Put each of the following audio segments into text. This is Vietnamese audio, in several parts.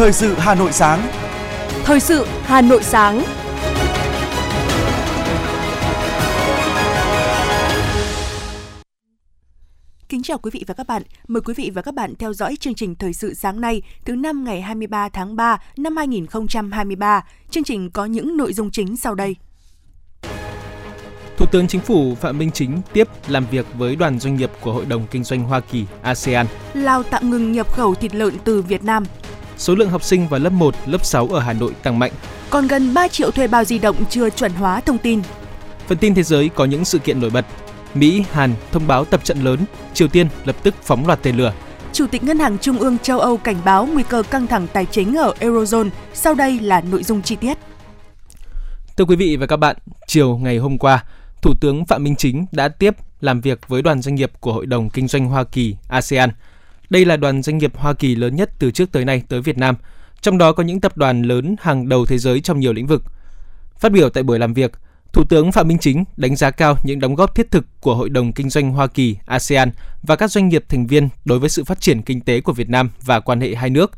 Thời sự Hà Nội sáng. Thời sự Hà Nội sáng. Kính chào quý vị và các bạn. Mời quý vị và các bạn theo dõi chương trình Thời sự sáng nay, thứ năm ngày 23 tháng 3 năm 2023. Chương trình có những nội dung chính sau đây. Thủ tướng Chính phủ Phạm Minh Chính tiếp làm việc với đoàn doanh nghiệp của Hội đồng Kinh doanh Hoa Kỳ ASEAN. Lào tạm ngừng nhập khẩu thịt lợn từ Việt Nam. Số lượng học sinh vào lớp 1, lớp 6 ở Hà Nội tăng mạnh. Còn gần 3 triệu thuê bao di động chưa chuẩn hóa thông tin. Phần tin thế giới có những sự kiện nổi bật. Mỹ, Hàn thông báo tập trận lớn, Triều Tiên lập tức phóng loạt tên lửa. Chủ tịch Ngân hàng Trung ương châu Âu cảnh báo nguy cơ căng thẳng tài chính ở Eurozone. Sau đây là nội dung chi tiết. Thưa quý vị và các bạn, chiều ngày hôm qua, Thủ tướng Phạm Minh Chính đã tiếp làm việc với đoàn doanh nghiệp của Hội đồng Kinh doanh Hoa Kỳ ASEAN. Đây là đoàn doanh nghiệp Hoa Kỳ lớn nhất từ trước tới nay tới Việt Nam, trong đó có những tập đoàn lớn hàng đầu thế giới trong nhiều lĩnh vực. Phát biểu tại buổi làm việc, Thủ tướng Phạm Minh Chính đánh giá cao những đóng góp thiết thực của Hội đồng Kinh doanh Hoa Kỳ ASEAN và các doanh nghiệp thành viên đối với sự phát triển kinh tế của Việt Nam và quan hệ hai nước.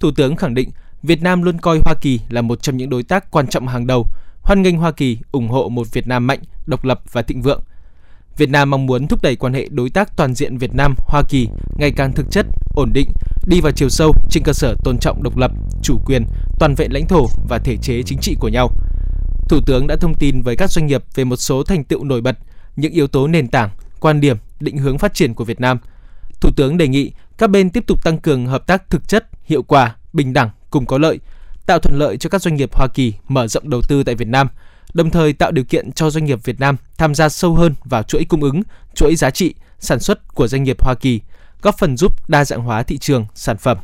Thủ tướng khẳng định Việt Nam luôn coi Hoa Kỳ là một trong những đối tác quan trọng hàng đầu, hoan nghênh Hoa Kỳ ủng hộ một Việt Nam mạnh, độc lập và thịnh vượng. Việt Nam mong muốn thúc đẩy quan hệ đối tác toàn diện Việt Nam Hoa Kỳ ngày càng thực chất, ổn định, đi vào chiều sâu trên cơ sở tôn trọng độc lập, chủ quyền, toàn vẹn lãnh thổ và thể chế chính trị của nhau. Thủ tướng đã thông tin với các doanh nghiệp về một số thành tựu nổi bật, những yếu tố nền tảng, quan điểm, định hướng phát triển của Việt Nam. Thủ tướng đề nghị các bên tiếp tục tăng cường hợp tác thực chất, hiệu quả, bình đẳng, cùng có lợi, tạo thuận lợi cho các doanh nghiệp Hoa Kỳ mở rộng đầu tư tại Việt Nam, đồng thời tạo điều kiện cho doanh nghiệp Việt Nam tham gia sâu hơn vào chuỗi cung ứng, chuỗi giá trị, sản xuất của doanh nghiệp Hoa Kỳ, góp phần giúp đa dạng hóa thị trường, sản phẩm.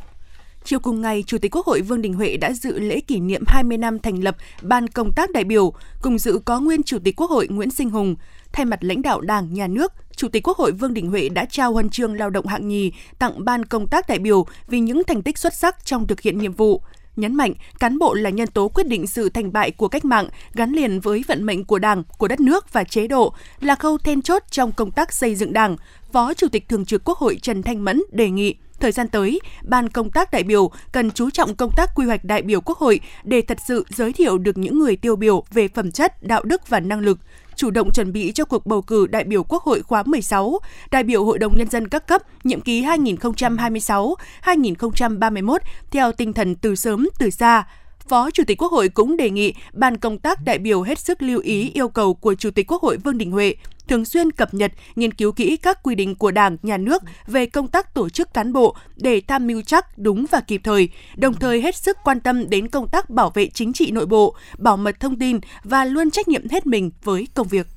Chiều cùng ngày, Chủ tịch Quốc hội Vương Đình Huệ đã dự lễ kỷ niệm 20 năm thành lập Ban Công tác đại biểu, cùng dự có nguyên Chủ tịch Quốc hội Nguyễn Sinh Hùng. Thay mặt lãnh đạo Đảng, Nhà nước, Chủ tịch Quốc hội Vương Đình Huệ đã trao huân chương lao động hạng nhì tặng Ban Công tác đại biểu vì những thành tích xuất sắc trong thực hiện nhiệm vụ nhấn mạnh cán bộ là nhân tố quyết định sự thành bại của cách mạng, gắn liền với vận mệnh của Đảng, của đất nước và chế độ, là khâu then chốt trong công tác xây dựng Đảng. Phó Chủ tịch Thường trực Quốc hội Trần Thanh Mẫn đề nghị Thời gian tới, Ban công tác đại biểu cần chú trọng công tác quy hoạch đại biểu Quốc hội để thật sự giới thiệu được những người tiêu biểu về phẩm chất, đạo đức và năng lực, chủ động chuẩn bị cho cuộc bầu cử đại biểu Quốc hội khóa 16, đại biểu Hội đồng Nhân dân các cấp nhiệm kỳ 2026-2031 theo tinh thần từ sớm từ xa, Phó Chủ tịch Quốc hội cũng đề nghị ban công tác đại biểu hết sức lưu ý yêu cầu của Chủ tịch Quốc hội Vương Đình Huệ, thường xuyên cập nhật, nghiên cứu kỹ các quy định của Đảng, Nhà nước về công tác tổ chức cán bộ để tham mưu chắc, đúng và kịp thời, đồng thời hết sức quan tâm đến công tác bảo vệ chính trị nội bộ, bảo mật thông tin và luôn trách nhiệm hết mình với công việc.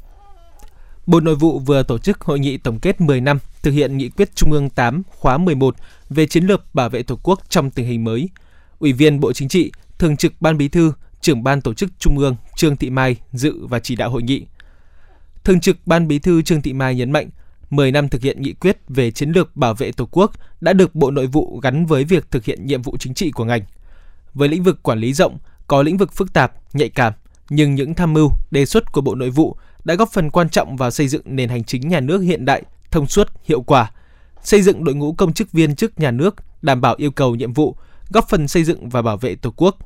Bộ Nội vụ vừa tổ chức hội nghị tổng kết 10 năm thực hiện nghị quyết Trung ương 8 khóa 11 về chiến lược bảo vệ Tổ quốc trong tình hình mới. Ủy viên Bộ Chính trị, Thường trực Ban Bí thư, trưởng Ban Tổ chức Trung ương Trương Thị Mai dự và chỉ đạo hội nghị. Thường trực Ban Bí thư Trương Thị Mai nhấn mạnh, 10 năm thực hiện nghị quyết về chiến lược bảo vệ Tổ quốc đã được Bộ Nội vụ gắn với việc thực hiện nhiệm vụ chính trị của ngành. Với lĩnh vực quản lý rộng, có lĩnh vực phức tạp, nhạy cảm, nhưng những tham mưu, đề xuất của Bộ Nội vụ đã góp phần quan trọng vào xây dựng nền hành chính nhà nước hiện đại, thông suốt, hiệu quả, xây dựng đội ngũ công chức viên chức nhà nước đảm bảo yêu cầu nhiệm vụ, góp phần xây dựng và bảo vệ Tổ quốc.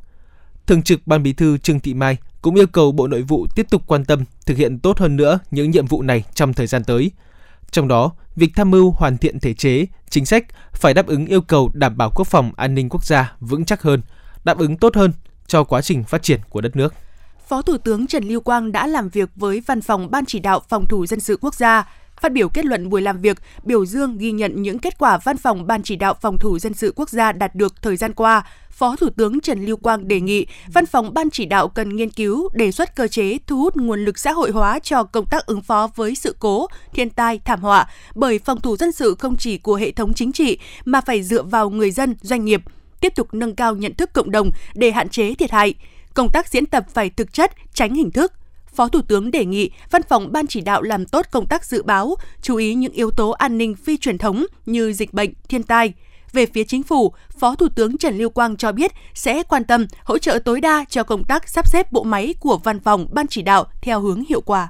Thường trực Ban Bí thư Trương Thị Mai cũng yêu cầu Bộ Nội vụ tiếp tục quan tâm thực hiện tốt hơn nữa những nhiệm vụ này trong thời gian tới. Trong đó, việc tham mưu hoàn thiện thể chế, chính sách phải đáp ứng yêu cầu đảm bảo quốc phòng an ninh quốc gia vững chắc hơn, đáp ứng tốt hơn cho quá trình phát triển của đất nước. Phó Thủ tướng Trần Lưu Quang đã làm việc với Văn phòng Ban chỉ đạo phòng thủ dân sự quốc gia. Phát biểu kết luận buổi làm việc, biểu dương ghi nhận những kết quả Văn phòng Ban chỉ đạo phòng thủ dân sự quốc gia đạt được thời gian qua, Phó Thủ tướng Trần Lưu Quang đề nghị Văn phòng Ban chỉ đạo cần nghiên cứu, đề xuất cơ chế thu hút nguồn lực xã hội hóa cho công tác ứng phó với sự cố, thiên tai, thảm họa, bởi phòng thủ dân sự không chỉ của hệ thống chính trị mà phải dựa vào người dân, doanh nghiệp, tiếp tục nâng cao nhận thức cộng đồng để hạn chế thiệt hại. Công tác diễn tập phải thực chất, tránh hình thức, Phó Thủ tướng đề nghị Văn phòng Ban chỉ đạo làm tốt công tác dự báo, chú ý những yếu tố an ninh phi truyền thống như dịch bệnh, thiên tai. Về phía chính phủ, Phó Thủ tướng Trần Lưu Quang cho biết sẽ quan tâm hỗ trợ tối đa cho công tác sắp xếp bộ máy của Văn phòng Ban chỉ đạo theo hướng hiệu quả.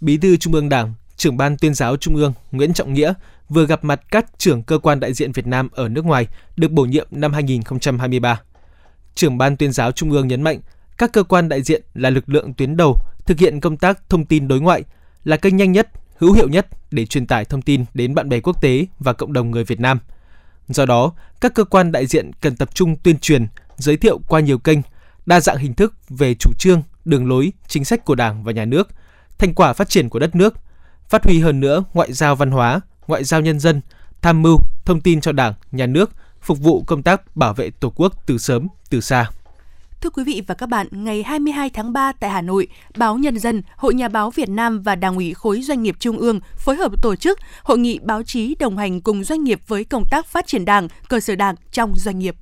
Bí thư Trung ương Đảng, trưởng ban tuyên giáo Trung ương Nguyễn Trọng Nghĩa vừa gặp mặt các trưởng cơ quan đại diện Việt Nam ở nước ngoài được bổ nhiệm năm 2023. Trưởng ban tuyên giáo Trung ương nhấn mạnh, các cơ quan đại diện là lực lượng tuyến đầu thực hiện công tác thông tin đối ngoại, là kênh nhanh nhất, hữu hiệu nhất để truyền tải thông tin đến bạn bè quốc tế và cộng đồng người Việt Nam. Do đó, các cơ quan đại diện cần tập trung tuyên truyền, giới thiệu qua nhiều kênh, đa dạng hình thức về chủ trương, đường lối, chính sách của Đảng và Nhà nước, thành quả phát triển của đất nước, phát huy hơn nữa ngoại giao văn hóa, ngoại giao nhân dân, tham mưu, thông tin cho Đảng, Nhà nước, phục vụ công tác bảo vệ Tổ quốc từ sớm, từ xa. Thưa quý vị và các bạn, ngày 22 tháng 3 tại Hà Nội, Báo Nhân dân, Hội Nhà báo Việt Nam và Đảng ủy khối doanh nghiệp Trung ương phối hợp tổ chức hội nghị báo chí đồng hành cùng doanh nghiệp với công tác phát triển Đảng, cơ sở Đảng trong doanh nghiệp.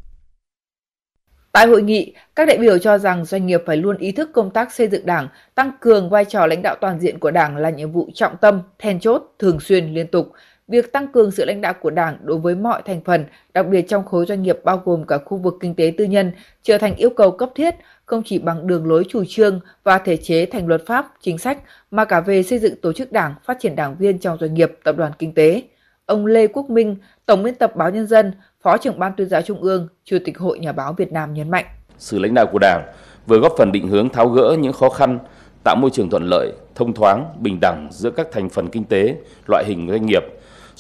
Tại hội nghị, các đại biểu cho rằng doanh nghiệp phải luôn ý thức công tác xây dựng Đảng, tăng cường vai trò lãnh đạo toàn diện của Đảng là nhiệm vụ trọng tâm, then chốt, thường xuyên, liên tục. Việc tăng cường sự lãnh đạo của Đảng đối với mọi thành phần, đặc biệt trong khối doanh nghiệp bao gồm cả khu vực kinh tế tư nhân, trở thành yêu cầu cấp thiết không chỉ bằng đường lối chủ trương và thể chế thành luật pháp, chính sách, mà cả về xây dựng tổ chức đảng, phát triển đảng viên trong doanh nghiệp, tập đoàn kinh tế. Ông Lê Quốc Minh, Tổng biên tập Báo Nhân dân, Phó trưởng Ban tuyên giáo Trung ương, Chủ tịch Hội Nhà báo Việt Nam nhấn mạnh. Sự lãnh đạo của Đảng vừa góp phần định hướng tháo gỡ những khó khăn, tạo môi trường thuận lợi, thông thoáng, bình đẳng giữa các thành phần kinh tế, loại hình doanh nghiệp,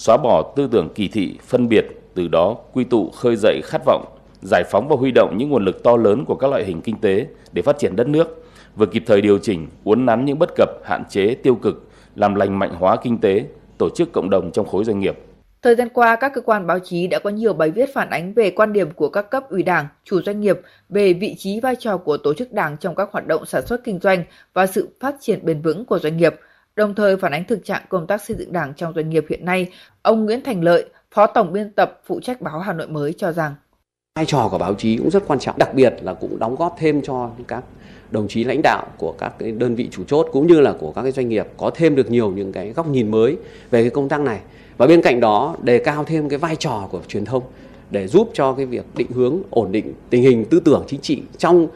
xóa bỏ tư tưởng kỳ thị, phân biệt, từ đó quy tụ khơi dậy khát vọng, giải phóng và huy động những nguồn lực to lớn của các loại hình kinh tế để phát triển đất nước, vừa kịp thời điều chỉnh, uốn nắn những bất cập, hạn chế, tiêu cực, làm lành mạnh hóa kinh tế, tổ chức cộng đồng trong khối doanh nghiệp. Thời gian qua, các cơ quan báo chí đã có nhiều bài viết phản ánh về quan điểm của các cấp ủy đảng, chủ doanh nghiệp về vị trí vai trò của tổ chức đảng trong các hoạt động sản xuất kinh doanh và sự phát triển bền vững của doanh nghiệp. Đồng thời phản ánh thực trạng công tác xây dựng đảng trong doanh nghiệp hiện nay, ông Nguyễn Thành Lợi, Phó Tổng biên tập phụ trách báo Hà Nội mới cho rằng. Vai trò của báo chí cũng rất quan trọng, đặc biệt là cũng đóng góp thêm cho các đồng chí lãnh đạo của các cái đơn vị chủ chốt cũng như là của các cái doanh nghiệp có thêm được nhiều những cái góc nhìn mới về cái công tác này. Và bên cạnh đó đề cao thêm cái vai trò của truyền thông để giúp cho cái việc định hướng ổn định tình hình tư tưởng chính trị trong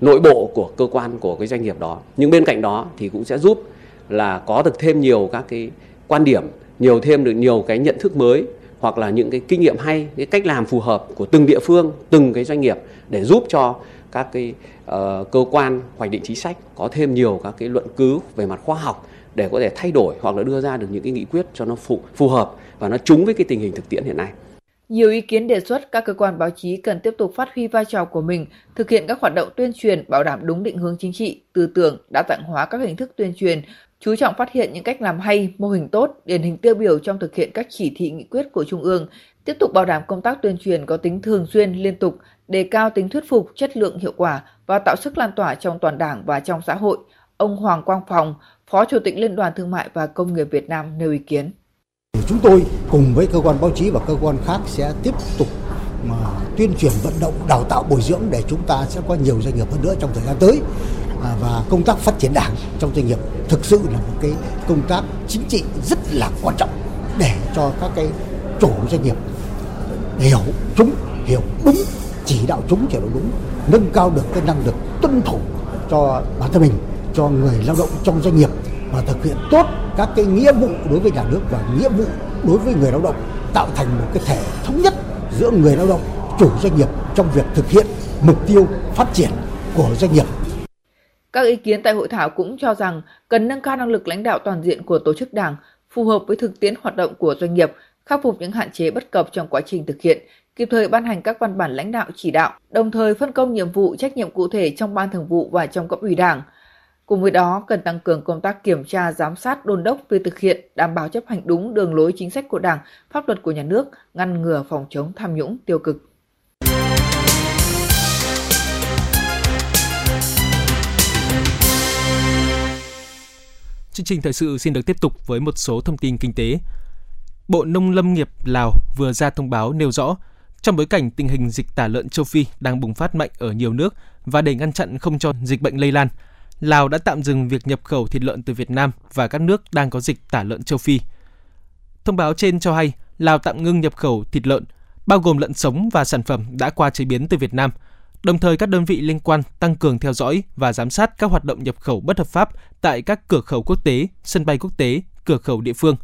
nội bộ của cơ quan của cái doanh nghiệp đó. Nhưng bên cạnh đó thì cũng sẽ giúp là có được thêm nhiều các cái quan điểm nhiều thêm được nhiều cái nhận thức mới hoặc là những cái kinh nghiệm hay cái cách làm phù hợp của từng địa phương từng cái doanh nghiệp để giúp cho các cái uh, cơ quan hoạch định chính sách có thêm nhiều các cái luận cứ về mặt khoa học để có thể thay đổi hoặc là đưa ra được những cái nghị quyết cho nó phù phù hợp và nó trúng với cái tình hình thực tiễn hiện nay. Nhiều ý kiến đề xuất các cơ quan báo chí cần tiếp tục phát huy vai trò của mình, thực hiện các hoạt động tuyên truyền bảo đảm đúng định hướng chính trị, tư tưởng, đa dạng hóa các hình thức tuyên truyền, chú trọng phát hiện những cách làm hay, mô hình tốt, điển hình tiêu biểu trong thực hiện các chỉ thị nghị quyết của Trung ương, tiếp tục bảo đảm công tác tuyên truyền có tính thường xuyên, liên tục, đề cao tính thuyết phục, chất lượng hiệu quả và tạo sức lan tỏa trong toàn đảng và trong xã hội. Ông Hoàng Quang Phòng, Phó Chủ tịch Liên đoàn Thương mại và Công nghiệp Việt Nam nêu ý kiến. Chúng tôi cùng với cơ quan báo chí và cơ quan khác sẽ tiếp tục mà tuyên truyền vận động đào tạo bồi dưỡng để chúng ta sẽ có nhiều doanh nghiệp hơn nữa trong thời gian tới À, và công tác phát triển đảng trong doanh nghiệp thực sự là một cái công tác chính trị rất là quan trọng để cho các cái chủ doanh nghiệp hiểu chúng, hiểu đúng, chỉ đạo chúng chỉ đạo đúng, nâng cao được cái năng lực tuân thủ cho bản thân mình, cho người lao động trong doanh nghiệp và thực hiện tốt các cái nghĩa vụ đối với nhà nước và nghĩa vụ đối với người lao động, tạo thành một cái thể thống nhất giữa người lao động, chủ doanh nghiệp trong việc thực hiện mục tiêu phát triển của doanh nghiệp các ý kiến tại hội thảo cũng cho rằng cần nâng cao năng lực lãnh đạo toàn diện của tổ chức đảng, phù hợp với thực tiễn hoạt động của doanh nghiệp, khắc phục những hạn chế bất cập trong quá trình thực hiện, kịp thời ban hành các văn bản lãnh đạo chỉ đạo, đồng thời phân công nhiệm vụ trách nhiệm cụ thể trong ban thường vụ và trong cấp ủy đảng. Cùng với đó, cần tăng cường công tác kiểm tra, giám sát, đôn đốc việc thực hiện, đảm bảo chấp hành đúng đường lối chính sách của Đảng, pháp luật của nhà nước, ngăn ngừa phòng chống tham nhũng tiêu cực. Chương trình thời sự xin được tiếp tục với một số thông tin kinh tế. Bộ Nông lâm nghiệp Lào vừa ra thông báo nêu rõ, trong bối cảnh tình hình dịch tả lợn châu Phi đang bùng phát mạnh ở nhiều nước và để ngăn chặn không cho dịch bệnh lây lan, Lào đã tạm dừng việc nhập khẩu thịt lợn từ Việt Nam và các nước đang có dịch tả lợn châu Phi. Thông báo trên cho hay Lào tạm ngưng nhập khẩu thịt lợn, bao gồm lợn sống và sản phẩm đã qua chế biến từ Việt Nam – Đồng thời các đơn vị liên quan tăng cường theo dõi và giám sát các hoạt động nhập khẩu bất hợp pháp tại các cửa khẩu quốc tế, sân bay quốc tế, cửa khẩu địa phương.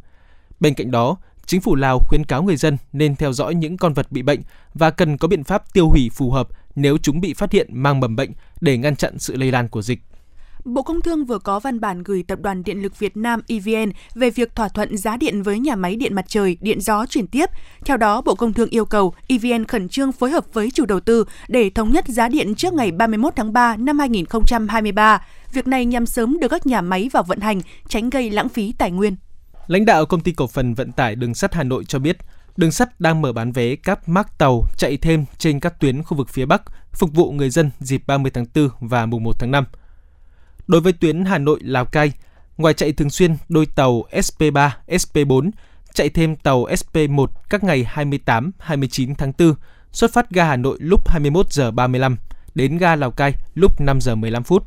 Bên cạnh đó, chính phủ Lào khuyến cáo người dân nên theo dõi những con vật bị bệnh và cần có biện pháp tiêu hủy phù hợp nếu chúng bị phát hiện mang mầm bệnh để ngăn chặn sự lây lan của dịch. Bộ Công Thương vừa có văn bản gửi Tập đoàn Điện lực Việt Nam EVN về việc thỏa thuận giá điện với nhà máy điện mặt trời, điện gió chuyển tiếp. Theo đó, Bộ Công Thương yêu cầu EVN khẩn trương phối hợp với chủ đầu tư để thống nhất giá điện trước ngày 31 tháng 3 năm 2023. Việc này nhằm sớm đưa các nhà máy vào vận hành, tránh gây lãng phí tài nguyên. Lãnh đạo công ty cổ phần vận tải đường sắt Hà Nội cho biết, đường sắt đang mở bán vé các mác tàu chạy thêm trên các tuyến khu vực phía Bắc, phục vụ người dân dịp 30 tháng 4 và mùng 1 tháng 5. Đối với tuyến Hà Nội Lào Cai, ngoài chạy thường xuyên đôi tàu SP3, SP4, chạy thêm tàu SP1 các ngày 28, 29 tháng 4, xuất phát ga Hà Nội lúc 21 giờ 35 đến ga Lào Cai lúc 5 giờ 15 phút.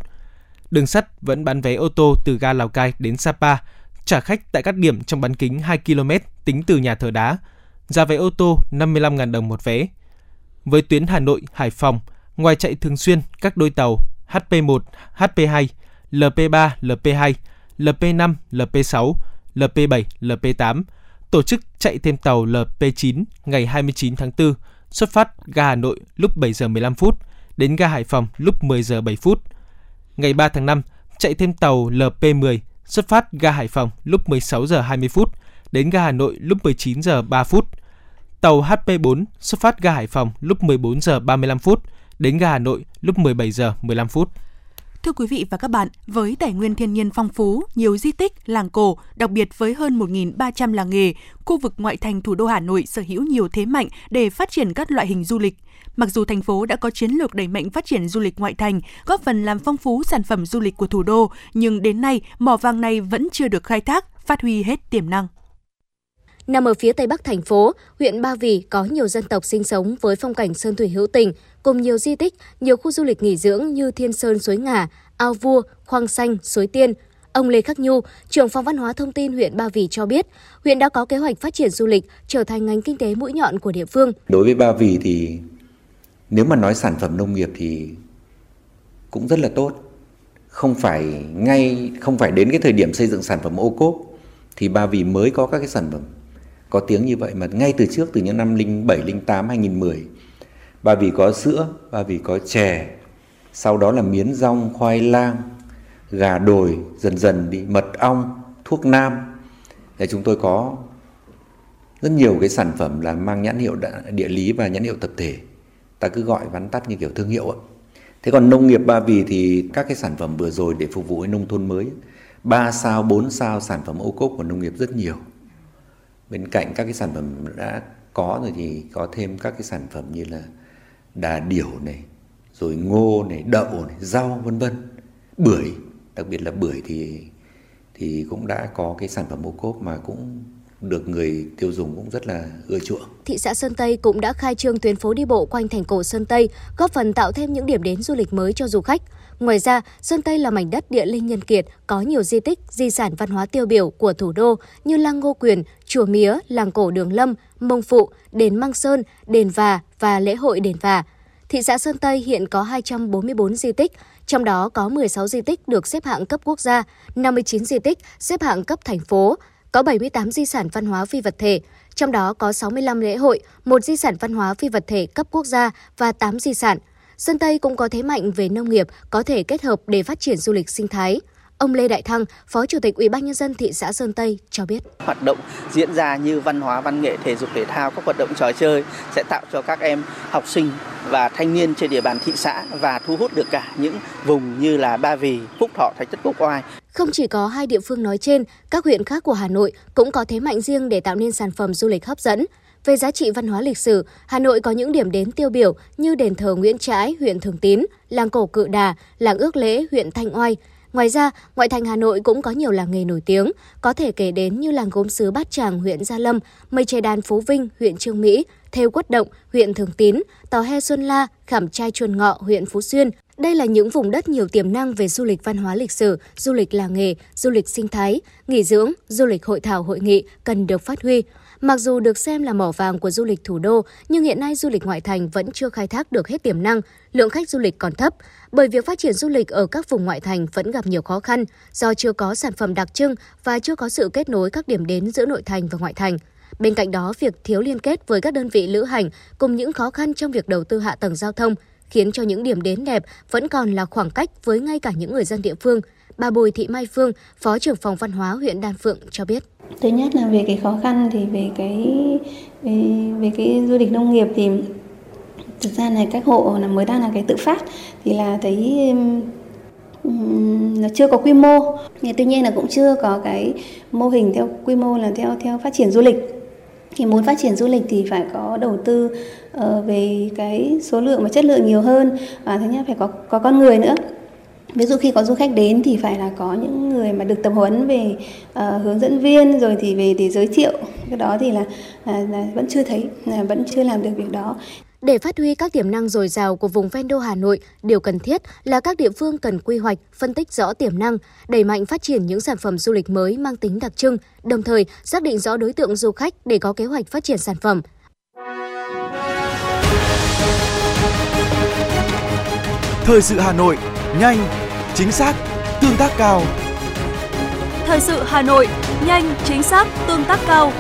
Đường sắt vẫn bán vé ô tô từ ga Lào Cai đến Sapa, trả khách tại các điểm trong bán kính 2 km tính từ nhà thờ đá. Giá vé ô tô 55.000 đồng một vé. Với tuyến Hà Nội Hải Phòng, ngoài chạy thường xuyên các đôi tàu HP1, HP2, LP3, LP2, LP5, LP6, LP7, LP8, tổ chức chạy thêm tàu LP9 ngày 29 tháng 4, xuất phát ga Hà Nội lúc 7 giờ 15 phút, đến ga Hải Phòng lúc 10 giờ 7 phút. Ngày 3 tháng 5, chạy thêm tàu LP10 xuất phát ga Hải Phòng lúc 16 giờ 20 phút, đến ga Hà Nội lúc 19 giờ 3 phút. Tàu HP4 xuất phát ga Hải Phòng lúc 14 giờ 35 phút, đến ga Hà Nội lúc 17 giờ 15 phút. Thưa quý vị và các bạn, với tài nguyên thiên nhiên phong phú, nhiều di tích, làng cổ, đặc biệt với hơn 1.300 làng nghề, khu vực ngoại thành thủ đô Hà Nội sở hữu nhiều thế mạnh để phát triển các loại hình du lịch. Mặc dù thành phố đã có chiến lược đẩy mạnh phát triển du lịch ngoại thành, góp phần làm phong phú sản phẩm du lịch của thủ đô, nhưng đến nay mỏ vàng này vẫn chưa được khai thác, phát huy hết tiềm năng. Nằm ở phía tây bắc thành phố, huyện Ba Vì có nhiều dân tộc sinh sống với phong cảnh sơn thủy hữu tình, cùng nhiều di tích, nhiều khu du lịch nghỉ dưỡng như Thiên Sơn Suối Ngà, Ao Vua, Khoang Xanh, Suối Tiên. Ông Lê Khắc Nhu, trưởng phòng văn hóa thông tin huyện Ba Vì cho biết, huyện đã có kế hoạch phát triển du lịch trở thành ngành kinh tế mũi nhọn của địa phương. Đối với Ba Vì thì nếu mà nói sản phẩm nông nghiệp thì cũng rất là tốt. Không phải ngay không phải đến cái thời điểm xây dựng sản phẩm ô cốp thì Ba Vì mới có các cái sản phẩm có tiếng như vậy mà ngay từ trước từ những năm 07, 08, 2010 Ba Vì có sữa, Ba Vì có chè, sau đó là miến rong, khoai lang, gà đồi, dần dần đi mật ong, thuốc nam. Để chúng tôi có rất nhiều cái sản phẩm là mang nhãn hiệu địa lý và nhãn hiệu tập thể. Ta cứ gọi vắn tắt như kiểu thương hiệu ấy. Thế còn nông nghiệp Ba Vì thì các cái sản phẩm vừa rồi để phục vụ nông thôn mới, 3 sao, 4 sao sản phẩm ô cốp của nông nghiệp rất nhiều. Bên cạnh các cái sản phẩm đã có rồi thì có thêm các cái sản phẩm như là đà điểu này, rồi ngô này, đậu này, rau vân vân, bưởi, đặc biệt là bưởi thì thì cũng đã có cái sản phẩm ô cốp mà cũng được người tiêu dùng cũng rất là ưa chuộng. Thị xã Sơn Tây cũng đã khai trương tuyến phố đi bộ quanh thành cổ Sơn Tây, góp phần tạo thêm những điểm đến du lịch mới cho du khách. Ngoài ra, Sơn Tây là mảnh đất địa linh nhân kiệt, có nhiều di tích, di sản văn hóa tiêu biểu của thủ đô như Lăng Ngô Quyền, Chùa Mía, Làng Cổ Đường Lâm, Mông Phụ, Đền Măng Sơn, Đền Và và lễ hội Đền Và. Thị xã Sơn Tây hiện có 244 di tích, trong đó có 16 di tích được xếp hạng cấp quốc gia, 59 di tích xếp hạng cấp thành phố, có 78 di sản văn hóa phi vật thể, trong đó có 65 lễ hội, một di sản văn hóa phi vật thể cấp quốc gia và 8 di sản. Sơn Tây cũng có thế mạnh về nông nghiệp, có thể kết hợp để phát triển du lịch sinh thái. Ông Lê Đại Thăng, Phó Chủ tịch Ủy ban nhân dân thị xã Sơn Tây cho biết: Hoạt động diễn ra như văn hóa, văn nghệ, thể dục thể thao, các hoạt động trò chơi sẽ tạo cho các em học sinh và thanh niên trên địa bàn thị xã và thu hút được cả những vùng như là Ba Vì, Phúc Thọ, Thạch Thất Quốc Oai. Không chỉ có hai địa phương nói trên, các huyện khác của Hà Nội cũng có thế mạnh riêng để tạo nên sản phẩm du lịch hấp dẫn. Về giá trị văn hóa lịch sử, Hà Nội có những điểm đến tiêu biểu như đền thờ Nguyễn Trãi, huyện Thường Tín, làng cổ Cự Đà, làng ước lễ, huyện Thanh Oai. Ngoài ra, ngoại thành Hà Nội cũng có nhiều làng nghề nổi tiếng, có thể kể đến như làng gốm sứ Bát Tràng, huyện Gia Lâm, mây tre đan Phú Vinh, huyện Trương Mỹ, Thêu Quất Động, huyện Thường Tín, Tò He Xuân La, Khảm Trai Chuồn Ngọ, huyện Phú Xuyên. Đây là những vùng đất nhiều tiềm năng về du lịch văn hóa lịch sử, du lịch làng nghề, du lịch sinh thái, nghỉ dưỡng, du lịch hội thảo hội nghị cần được phát huy. Mặc dù được xem là mỏ vàng của du lịch thủ đô, nhưng hiện nay du lịch ngoại thành vẫn chưa khai thác được hết tiềm năng, lượng khách du lịch còn thấp. Bởi việc phát triển du lịch ở các vùng ngoại thành vẫn gặp nhiều khó khăn do chưa có sản phẩm đặc trưng và chưa có sự kết nối các điểm đến giữa nội thành và ngoại thành. Bên cạnh đó, việc thiếu liên kết với các đơn vị lữ hành cùng những khó khăn trong việc đầu tư hạ tầng giao thông khiến cho những điểm đến đẹp vẫn còn là khoảng cách với ngay cả những người dân địa phương. Bà Bùi Thị Mai Phương, Phó trưởng phòng văn hóa huyện Đan Phượng cho biết. Thứ nhất là về cái khó khăn thì về cái về, về cái du lịch nông nghiệp thì thực ra này các hộ là mới đang là cái tự phát thì là thấy nó chưa có quy mô. Tuy nhiên là cũng chưa có cái mô hình theo quy mô là theo theo phát triển du lịch. Thì muốn phát triển du lịch thì phải có đầu tư uh, về cái số lượng và chất lượng nhiều hơn và thứ nhất phải có có con người nữa ví dụ khi có du khách đến thì phải là có những người mà được tập huấn về uh, hướng dẫn viên rồi thì về để giới thiệu cái đó thì là, là, là vẫn chưa thấy là vẫn chưa làm được việc đó để phát huy các tiềm năng dồi dào của vùng ven đô Hà Nội, điều cần thiết là các địa phương cần quy hoạch, phân tích rõ tiềm năng, đẩy mạnh phát triển những sản phẩm du lịch mới mang tính đặc trưng, đồng thời xác định rõ đối tượng du khách để có kế hoạch phát triển sản phẩm. Thời sự Hà Nội, nhanh, chính xác, tương tác cao. Thời sự Hà Nội, nhanh, chính xác, tương tác cao.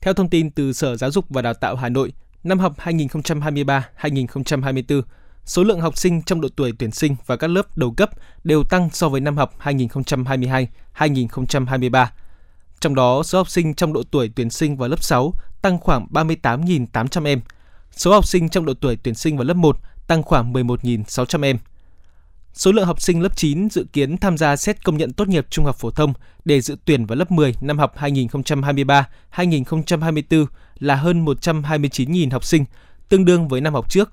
Theo thông tin từ Sở Giáo dục và Đào tạo Hà Nội, năm học 2023-2024, số lượng học sinh trong độ tuổi tuyển sinh và các lớp đầu cấp đều tăng so với năm học 2022-2023. Trong đó, số học sinh trong độ tuổi tuyển sinh vào lớp 6 tăng khoảng 38.800 em. Số học sinh trong độ tuổi tuyển sinh vào lớp 1 tăng khoảng 11.600 em. Số lượng học sinh lớp 9 dự kiến tham gia xét công nhận tốt nghiệp trung học phổ thông để dự tuyển vào lớp 10 năm học 2023-2024 là hơn 129.000 học sinh, tương đương với năm học trước.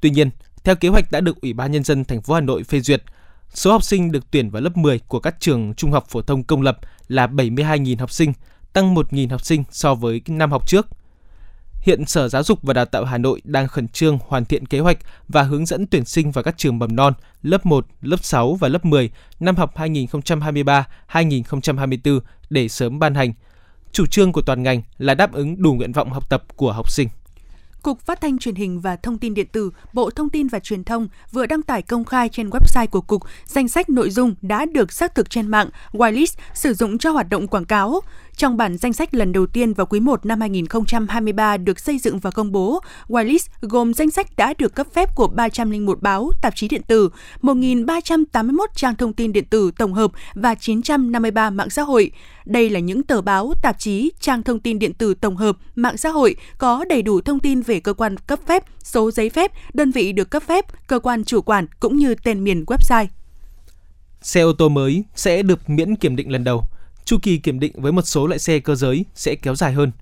Tuy nhiên, theo kế hoạch đã được Ủy ban nhân dân thành phố Hà Nội phê duyệt, số học sinh được tuyển vào lớp 10 của các trường trung học phổ thông công lập là 72.000 học sinh, tăng 1.000 học sinh so với năm học trước. Hiện Sở Giáo dục và Đào tạo Hà Nội đang khẩn trương hoàn thiện kế hoạch và hướng dẫn tuyển sinh vào các trường mầm non, lớp 1, lớp 6 và lớp 10 năm học 2023-2024 để sớm ban hành. Chủ trương của toàn ngành là đáp ứng đủ nguyện vọng học tập của học sinh. Cục Phát thanh Truyền hình và Thông tin Điện tử, Bộ Thông tin và Truyền thông vừa đăng tải công khai trên website của Cục danh sách nội dung đã được xác thực trên mạng whitelist sử dụng cho hoạt động quảng cáo. Trong bản danh sách lần đầu tiên vào quý 1 năm 2023 được xây dựng và công bố, whitelist gồm danh sách đã được cấp phép của 301 báo, tạp chí điện tử, 1.381 trang thông tin điện tử tổng hợp và 953 mạng xã hội. Đây là những tờ báo, tạp chí, trang thông tin điện tử tổng hợp, mạng xã hội có đầy đủ thông tin về cơ quan cấp phép, số giấy phép, đơn vị được cấp phép, cơ quan chủ quản cũng như tên miền website. Xe ô tô mới sẽ được miễn kiểm định lần đầu. Chu kỳ kiểm định với một số loại xe cơ giới sẽ kéo dài hơn.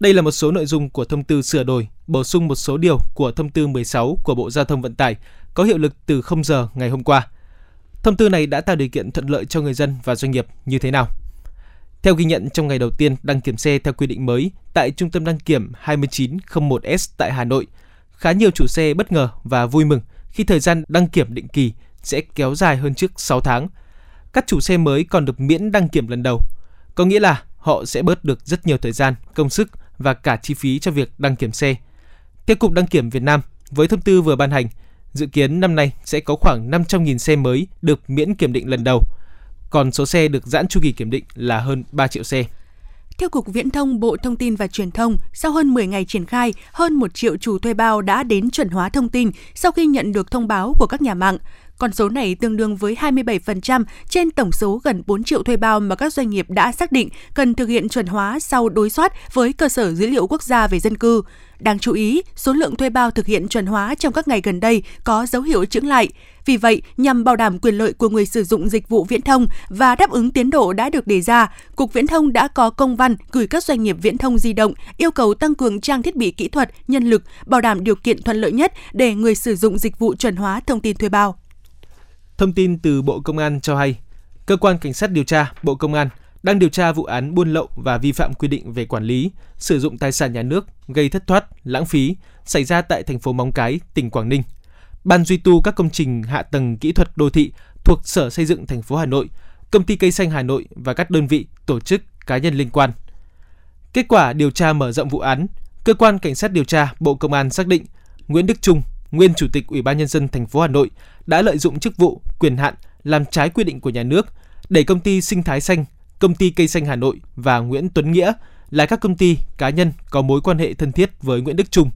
Đây là một số nội dung của thông tư sửa đổi, bổ sung một số điều của thông tư 16 của Bộ Giao thông Vận tải có hiệu lực từ 0 giờ ngày hôm qua. Thông tư này đã tạo điều kiện thuận lợi cho người dân và doanh nghiệp như thế nào? Theo ghi nhận trong ngày đầu tiên đăng kiểm xe theo quy định mới tại Trung tâm đăng kiểm 2901S tại Hà Nội, khá nhiều chủ xe bất ngờ và vui mừng khi thời gian đăng kiểm định kỳ sẽ kéo dài hơn trước 6 tháng. Các chủ xe mới còn được miễn đăng kiểm lần đầu, có nghĩa là họ sẽ bớt được rất nhiều thời gian, công sức và cả chi phí cho việc đăng kiểm xe. Theo Cục Đăng kiểm Việt Nam, với thông tư vừa ban hành, dự kiến năm nay sẽ có khoảng 500.000 xe mới được miễn kiểm định lần đầu – còn số xe được giãn chu kỳ kiểm định là hơn 3 triệu xe. Theo Cục Viễn thông Bộ Thông tin và Truyền thông, sau hơn 10 ngày triển khai, hơn 1 triệu chủ thuê bao đã đến chuẩn hóa thông tin sau khi nhận được thông báo của các nhà mạng. Con số này tương đương với 27% trên tổng số gần 4 triệu thuê bao mà các doanh nghiệp đã xác định cần thực hiện chuẩn hóa sau đối soát với cơ sở dữ liệu quốc gia về dân cư. Đáng chú ý, số lượng thuê bao thực hiện chuẩn hóa trong các ngày gần đây có dấu hiệu chững lại. Vì vậy, nhằm bảo đảm quyền lợi của người sử dụng dịch vụ viễn thông và đáp ứng tiến độ đã được đề ra, Cục Viễn thông đã có công văn gửi các doanh nghiệp viễn thông di động yêu cầu tăng cường trang thiết bị kỹ thuật, nhân lực, bảo đảm điều kiện thuận lợi nhất để người sử dụng dịch vụ chuẩn hóa thông tin thuê bao. Thông tin từ Bộ Công an cho hay, Cơ quan Cảnh sát điều tra Bộ Công an đang điều tra vụ án buôn lậu và vi phạm quy định về quản lý, sử dụng tài sản nhà nước gây thất thoát, lãng phí xảy ra tại thành phố Móng Cái, tỉnh Quảng Ninh. Ban duy tu các công trình hạ tầng kỹ thuật đô thị thuộc Sở Xây dựng thành phố Hà Nội, Công ty Cây xanh Hà Nội và các đơn vị, tổ chức, cá nhân liên quan. Kết quả điều tra mở rộng vụ án, cơ quan cảnh sát điều tra Bộ Công an xác định Nguyễn Đức Trung, nguyên chủ tịch Ủy ban nhân dân thành phố Hà Nội đã lợi dụng chức vụ, quyền hạn làm trái quy định của nhà nước để công ty Sinh Thái Xanh, công ty Cây xanh Hà Nội và Nguyễn Tuấn Nghĩa là các công ty cá nhân có mối quan hệ thân thiết với Nguyễn Đức Trung,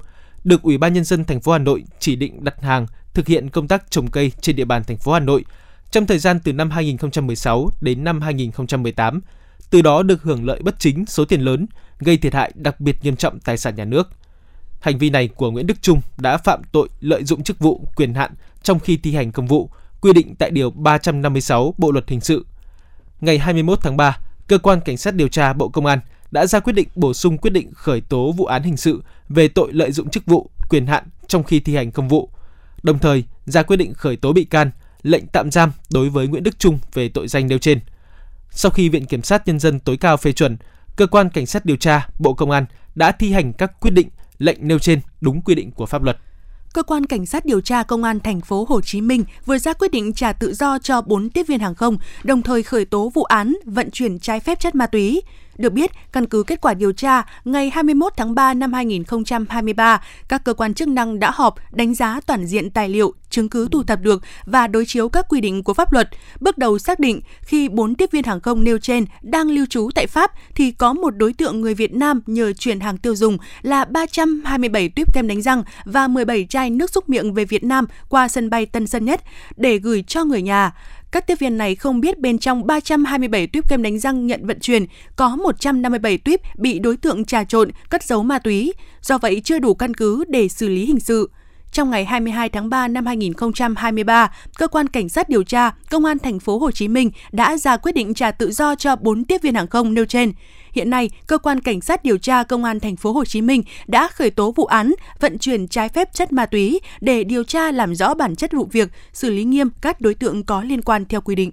được Ủy ban nhân dân thành phố Hà Nội chỉ định đặt hàng thực hiện công tác trồng cây trên địa bàn thành phố Hà Nội trong thời gian từ năm 2016 đến năm 2018, từ đó được hưởng lợi bất chính số tiền lớn, gây thiệt hại đặc biệt nghiêm trọng tài sản nhà nước. Hành vi này của Nguyễn Đức Trung đã phạm tội lợi dụng chức vụ, quyền hạn trong khi thi hành công vụ, quy định tại Điều 356 Bộ Luật Hình sự. Ngày 21 tháng 3, Cơ quan Cảnh sát điều tra Bộ Công an đã ra quyết định bổ sung quyết định khởi tố vụ án hình sự về tội lợi dụng chức vụ, quyền hạn trong khi thi hành công vụ. Đồng thời, ra quyết định khởi tố bị can, lệnh tạm giam đối với Nguyễn Đức Trung về tội danh nêu trên. Sau khi Viện Kiểm sát Nhân dân tối cao phê chuẩn, Cơ quan Cảnh sát điều tra Bộ Công an đã thi hành các quyết định, lệnh nêu trên đúng quy định của pháp luật. Cơ quan cảnh sát điều tra công an thành phố Hồ Chí Minh vừa ra quyết định trả tự do cho 4 tiếp viên hàng không, đồng thời khởi tố vụ án vận chuyển trái phép chất ma túy. Được biết, căn cứ kết quả điều tra, ngày 21 tháng 3 năm 2023, các cơ quan chức năng đã họp đánh giá toàn diện tài liệu, chứng cứ thu thập được và đối chiếu các quy định của pháp luật. Bước đầu xác định, khi 4 tiếp viên hàng không nêu trên đang lưu trú tại Pháp thì có một đối tượng người Việt Nam nhờ chuyển hàng tiêu dùng là 327 tuyếp kem đánh răng và 17 chai nước xúc miệng về Việt Nam qua sân bay Tân Sơn Nhất để gửi cho người nhà. Các tiếp viên này không biết bên trong 327 tuyếp kem đánh răng nhận vận chuyển có 157 tuyếp bị đối tượng trà trộn, cất giấu ma túy, do vậy chưa đủ căn cứ để xử lý hình sự. Trong ngày 22 tháng 3 năm 2023, cơ quan cảnh sát điều tra Công an thành phố Hồ Chí Minh đã ra quyết định trả tự do cho 4 tiếp viên hàng không nêu trên. Hiện nay, cơ quan cảnh sát điều tra Công an thành phố Hồ Chí Minh đã khởi tố vụ án vận chuyển trái phép chất ma túy để điều tra làm rõ bản chất vụ việc, xử lý nghiêm các đối tượng có liên quan theo quy định.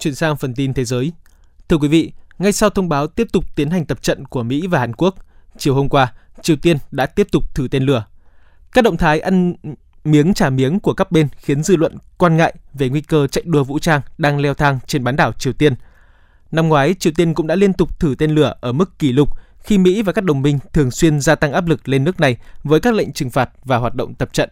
Chuyển sang phần tin thế giới. Thưa quý vị, ngay sau thông báo tiếp tục tiến hành tập trận của Mỹ và Hàn Quốc, chiều hôm qua, Triều Tiên đã tiếp tục thử tên lửa. Các động thái ăn miếng trả miếng của các bên khiến dư luận quan ngại về nguy cơ chạy đua vũ trang đang leo thang trên bán đảo Triều Tiên. Năm ngoái, Triều Tiên cũng đã liên tục thử tên lửa ở mức kỷ lục khi Mỹ và các đồng minh thường xuyên gia tăng áp lực lên nước này với các lệnh trừng phạt và hoạt động tập trận.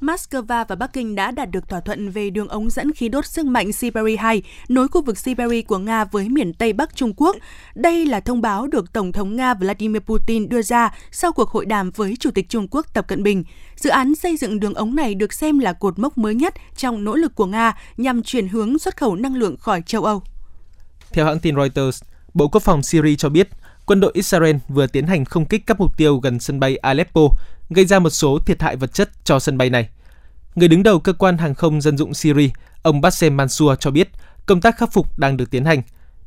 Moscow và Bắc Kinh đã đạt được thỏa thuận về đường ống dẫn khí đốt sức mạnh Siberia 2 nối khu vực Siberia của Nga với miền Tây Bắc Trung Quốc. Đây là thông báo được Tổng thống Nga Vladimir Putin đưa ra sau cuộc hội đàm với Chủ tịch Trung Quốc Tập Cận Bình. Dự án xây dựng đường ống này được xem là cột mốc mới nhất trong nỗ lực của Nga nhằm chuyển hướng xuất khẩu năng lượng khỏi châu Âu. Theo hãng tin Reuters, Bộ Quốc phòng Syria cho biết quân đội Israel vừa tiến hành không kích các mục tiêu gần sân bay Aleppo, gây ra một số thiệt hại vật chất cho sân bay này. Người đứng đầu cơ quan hàng không dân dụng Syria, ông Bassem Mansour cho biết công tác khắc phục đang được tiến hành.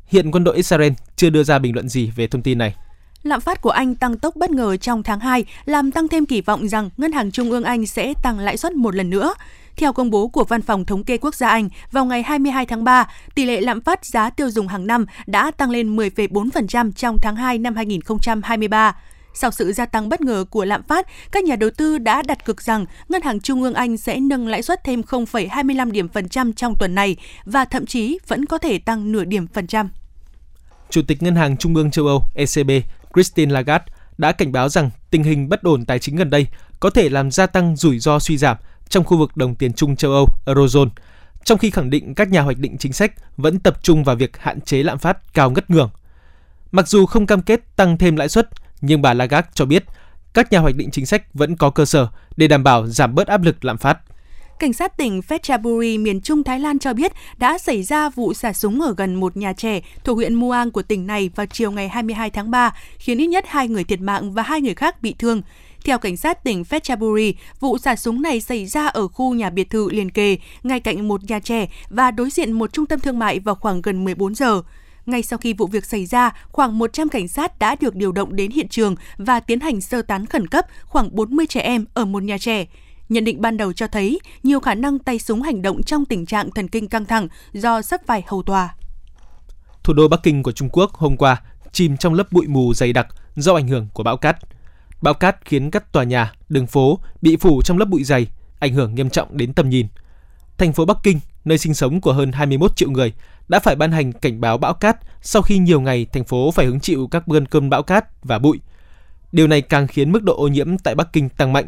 Hiện quân đội Israel chưa đưa ra bình luận gì về thông tin này. Lạm phát của Anh tăng tốc bất ngờ trong tháng 2, làm tăng thêm kỳ vọng rằng Ngân hàng Trung ương Anh sẽ tăng lãi suất một lần nữa. Theo công bố của Văn phòng Thống kê Quốc gia Anh, vào ngày 22 tháng 3, tỷ lệ lạm phát giá tiêu dùng hàng năm đã tăng lên 10,4% trong tháng 2 năm 2023. Sau sự gia tăng bất ngờ của lạm phát, các nhà đầu tư đã đặt cược rằng Ngân hàng Trung ương Anh sẽ nâng lãi suất thêm 0,25 điểm phần trăm trong tuần này và thậm chí vẫn có thể tăng nửa điểm phần trăm. Chủ tịch Ngân hàng Trung ương châu Âu ECB Christine Lagarde đã cảnh báo rằng tình hình bất ổn tài chính gần đây có thể làm gia tăng rủi ro suy giảm trong khu vực đồng tiền chung châu Âu Eurozone, trong khi khẳng định các nhà hoạch định chính sách vẫn tập trung vào việc hạn chế lạm phát cao ngất ngường. Mặc dù không cam kết tăng thêm lãi suất, nhưng bà Lagarde cho biết các nhà hoạch định chính sách vẫn có cơ sở để đảm bảo giảm bớt áp lực lạm phát. cảnh sát tỉnh Phetchaburi, miền Trung Thái Lan cho biết đã xảy ra vụ xả súng ở gần một nhà trẻ thuộc huyện Muang của tỉnh này vào chiều ngày 22 tháng 3, khiến ít nhất hai người thiệt mạng và hai người khác bị thương. Theo cảnh sát tỉnh Phetchaburi, vụ xả súng này xảy ra ở khu nhà biệt thự liền kề, ngay cạnh một nhà trẻ và đối diện một trung tâm thương mại vào khoảng gần 14 giờ. Ngay sau khi vụ việc xảy ra, khoảng 100 cảnh sát đã được điều động đến hiện trường và tiến hành sơ tán khẩn cấp khoảng 40 trẻ em ở một nhà trẻ. Nhận định ban đầu cho thấy nhiều khả năng tay súng hành động trong tình trạng thần kinh căng thẳng do sắp phải hầu tòa. Thủ đô Bắc Kinh của Trung Quốc hôm qua chìm trong lớp bụi mù dày đặc do ảnh hưởng của bão cát. Bão cát khiến các tòa nhà, đường phố bị phủ trong lớp bụi dày, ảnh hưởng nghiêm trọng đến tầm nhìn. Thành phố Bắc Kinh, nơi sinh sống của hơn 21 triệu người, đã phải ban hành cảnh báo bão cát sau khi nhiều ngày thành phố phải hứng chịu các cơn cơn bão cát và bụi. Điều này càng khiến mức độ ô nhiễm tại Bắc Kinh tăng mạnh.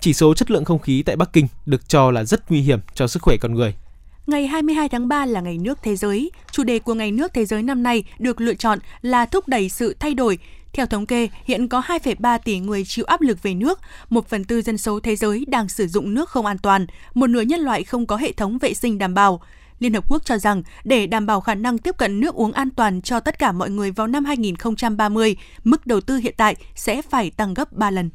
Chỉ số chất lượng không khí tại Bắc Kinh được cho là rất nguy hiểm cho sức khỏe con người. Ngày 22 tháng 3 là Ngày nước thế giới. Chủ đề của Ngày nước thế giới năm nay được lựa chọn là thúc đẩy sự thay đổi. Theo thống kê, hiện có 2,3 tỷ người chịu áp lực về nước, một phần tư dân số thế giới đang sử dụng nước không an toàn, một nửa nhân loại không có hệ thống vệ sinh đảm bảo. Liên Hợp Quốc cho rằng để đảm bảo khả năng tiếp cận nước uống an toàn cho tất cả mọi người vào năm 2030, mức đầu tư hiện tại sẽ phải tăng gấp 3 lần.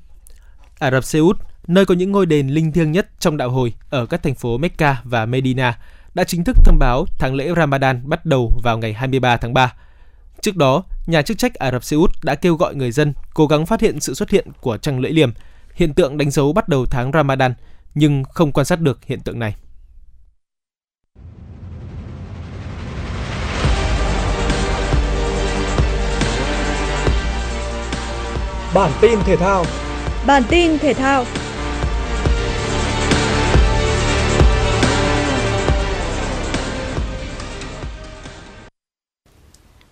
Ả Rập Xê Út, nơi có những ngôi đền linh thiêng nhất trong đạo hồi ở các thành phố Mecca và Medina, đã chính thức thông báo tháng lễ Ramadan bắt đầu vào ngày 23 tháng 3. Trước đó, nhà chức trách Ả Rập Xê Út đã kêu gọi người dân cố gắng phát hiện sự xuất hiện của trăng lưỡi liềm, hiện tượng đánh dấu bắt đầu tháng Ramadan, nhưng không quan sát được hiện tượng này. Bản tin thể thao Bản tin thể thao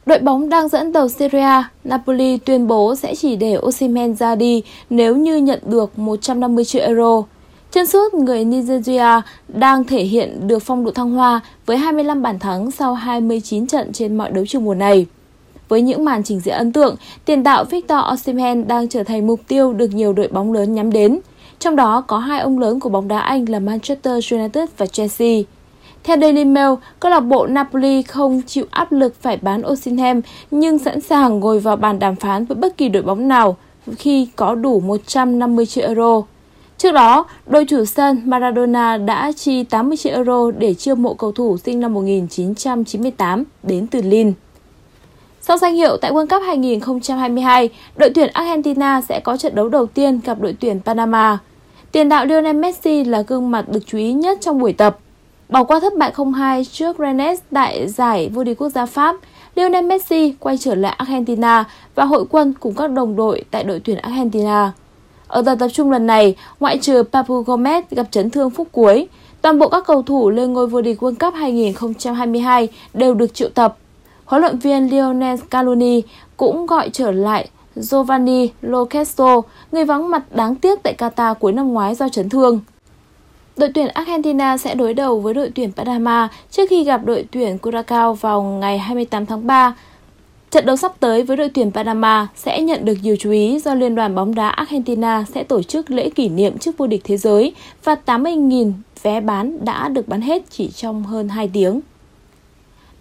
Đội bóng đang dẫn đầu Syria, Napoli tuyên bố sẽ chỉ để Osimhen ra đi nếu như nhận được 150 triệu euro. Chân sút người Nigeria đang thể hiện được phong độ thăng hoa với 25 bàn thắng sau 29 trận trên mọi đấu trường mùa này. Với những màn trình diễn ấn tượng, tiền đạo Victor Osimhen đang trở thành mục tiêu được nhiều đội bóng lớn nhắm đến. Trong đó có hai ông lớn của bóng đá Anh là Manchester United và Chelsea. Theo Daily Mail, câu lạc bộ Napoli không chịu áp lực phải bán Osimhen nhưng sẵn sàng ngồi vào bàn đàm phán với bất kỳ đội bóng nào khi có đủ 150 triệu euro. Trước đó, đội chủ sân Maradona đã chi 80 triệu euro để chiêu mộ cầu thủ sinh năm 1998 đến từ Lille. Sau danh hiệu tại World Cup 2022, đội tuyển Argentina sẽ có trận đấu đầu tiên gặp đội tuyển Panama. Tiền đạo Lionel Messi là gương mặt được chú ý nhất trong buổi tập. Bỏ qua thất bại 0-2 trước Rennes tại giải vô địch quốc gia Pháp, Lionel Messi quay trở lại Argentina và hội quân cùng các đồng đội tại đội tuyển Argentina. Ở giờ tập trung lần này, ngoại trừ Papu Gomez gặp chấn thương phút cuối, toàn bộ các cầu thủ lên ngôi vô địch World Cup 2022 đều được triệu tập. Huấn luyện viên Lionel Scaloni cũng gọi trở lại Giovanni Lo Celso, người vắng mặt đáng tiếc tại Qatar cuối năm ngoái do chấn thương. Đội tuyển Argentina sẽ đối đầu với đội tuyển Panama trước khi gặp đội tuyển Curacao vào ngày 28 tháng 3. Trận đấu sắp tới với đội tuyển Panama sẽ nhận được nhiều chú ý do Liên đoàn bóng đá Argentina sẽ tổ chức lễ kỷ niệm chức vô địch thế giới và 80.000 vé bán đã được bán hết chỉ trong hơn 2 tiếng.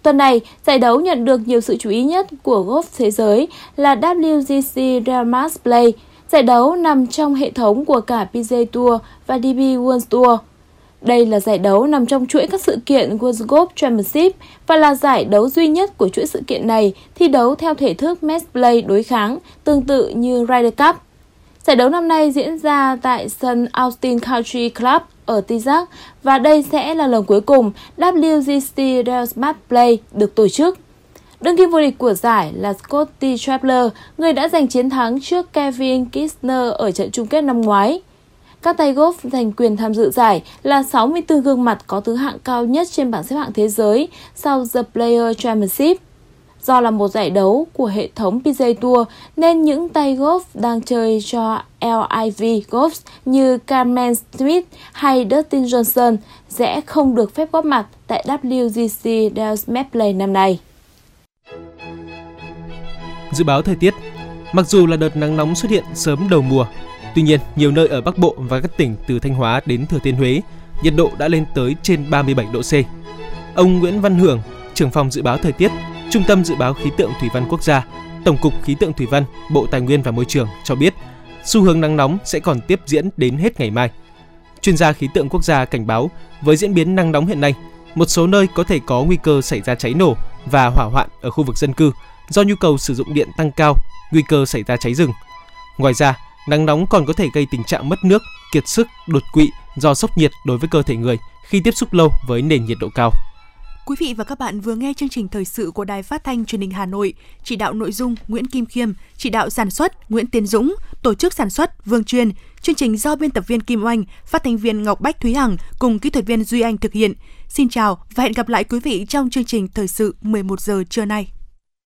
Tuần này, giải đấu nhận được nhiều sự chú ý nhất của golf thế giới là WGC Realmas Play. Giải đấu nằm trong hệ thống của cả PGA Tour và DP World Tour. Đây là giải đấu nằm trong chuỗi các sự kiện World Golf Championship và là giải đấu duy nhất của chuỗi sự kiện này thi đấu theo thể thức match play đối kháng, tương tự như Ryder Cup. Giải đấu năm nay diễn ra tại sân Austin Country Club ở Texas và đây sẽ là lần cuối cùng WGC Real Smart Play được tổ chức. Đương kim vô địch của giải là Scotty Scheffler, người đã giành chiến thắng trước Kevin Kisner ở trận chung kết năm ngoái. Các tay golf giành quyền tham dự giải là 64 gương mặt có thứ hạng cao nhất trên bảng xếp hạng thế giới sau The Player Championship. Do là một giải đấu của hệ thống PGA Tour nên những tay golf đang chơi cho LIV Golf như Carmen Smith hay Dustin Johnson sẽ không được phép góp mặt tại WGC Dallas Play năm nay. Dự báo thời tiết Mặc dù là đợt nắng nóng xuất hiện sớm đầu mùa, tuy nhiên nhiều nơi ở Bắc Bộ và các tỉnh từ Thanh Hóa đến Thừa Thiên Huế nhiệt độ đã lên tới trên 37 độ C. Ông Nguyễn Văn Hưởng, trưởng phòng dự báo thời tiết, Trung tâm Dự báo Khí tượng Thủy văn Quốc gia, Tổng cục Khí tượng Thủy văn, Bộ Tài nguyên và Môi trường cho biết, xu hướng nắng nóng sẽ còn tiếp diễn đến hết ngày mai. Chuyên gia khí tượng quốc gia cảnh báo, với diễn biến nắng nóng hiện nay, một số nơi có thể có nguy cơ xảy ra cháy nổ và hỏa hoạn ở khu vực dân cư do nhu cầu sử dụng điện tăng cao, nguy cơ xảy ra cháy rừng. Ngoài ra, nắng nóng còn có thể gây tình trạng mất nước, kiệt sức, đột quỵ do sốc nhiệt đối với cơ thể người khi tiếp xúc lâu với nền nhiệt độ cao. Quý vị và các bạn vừa nghe chương trình thời sự của Đài Phát thanh Truyền hình Hà Nội, chỉ đạo nội dung Nguyễn Kim Khiêm, chỉ đạo sản xuất Nguyễn Tiến Dũng, tổ chức sản xuất Vương Truyền, chương trình do biên tập viên Kim Oanh, phát thanh viên Ngọc Bách Thúy Hằng cùng kỹ thuật viên Duy Anh thực hiện. Xin chào và hẹn gặp lại quý vị trong chương trình thời sự 11 giờ trưa nay.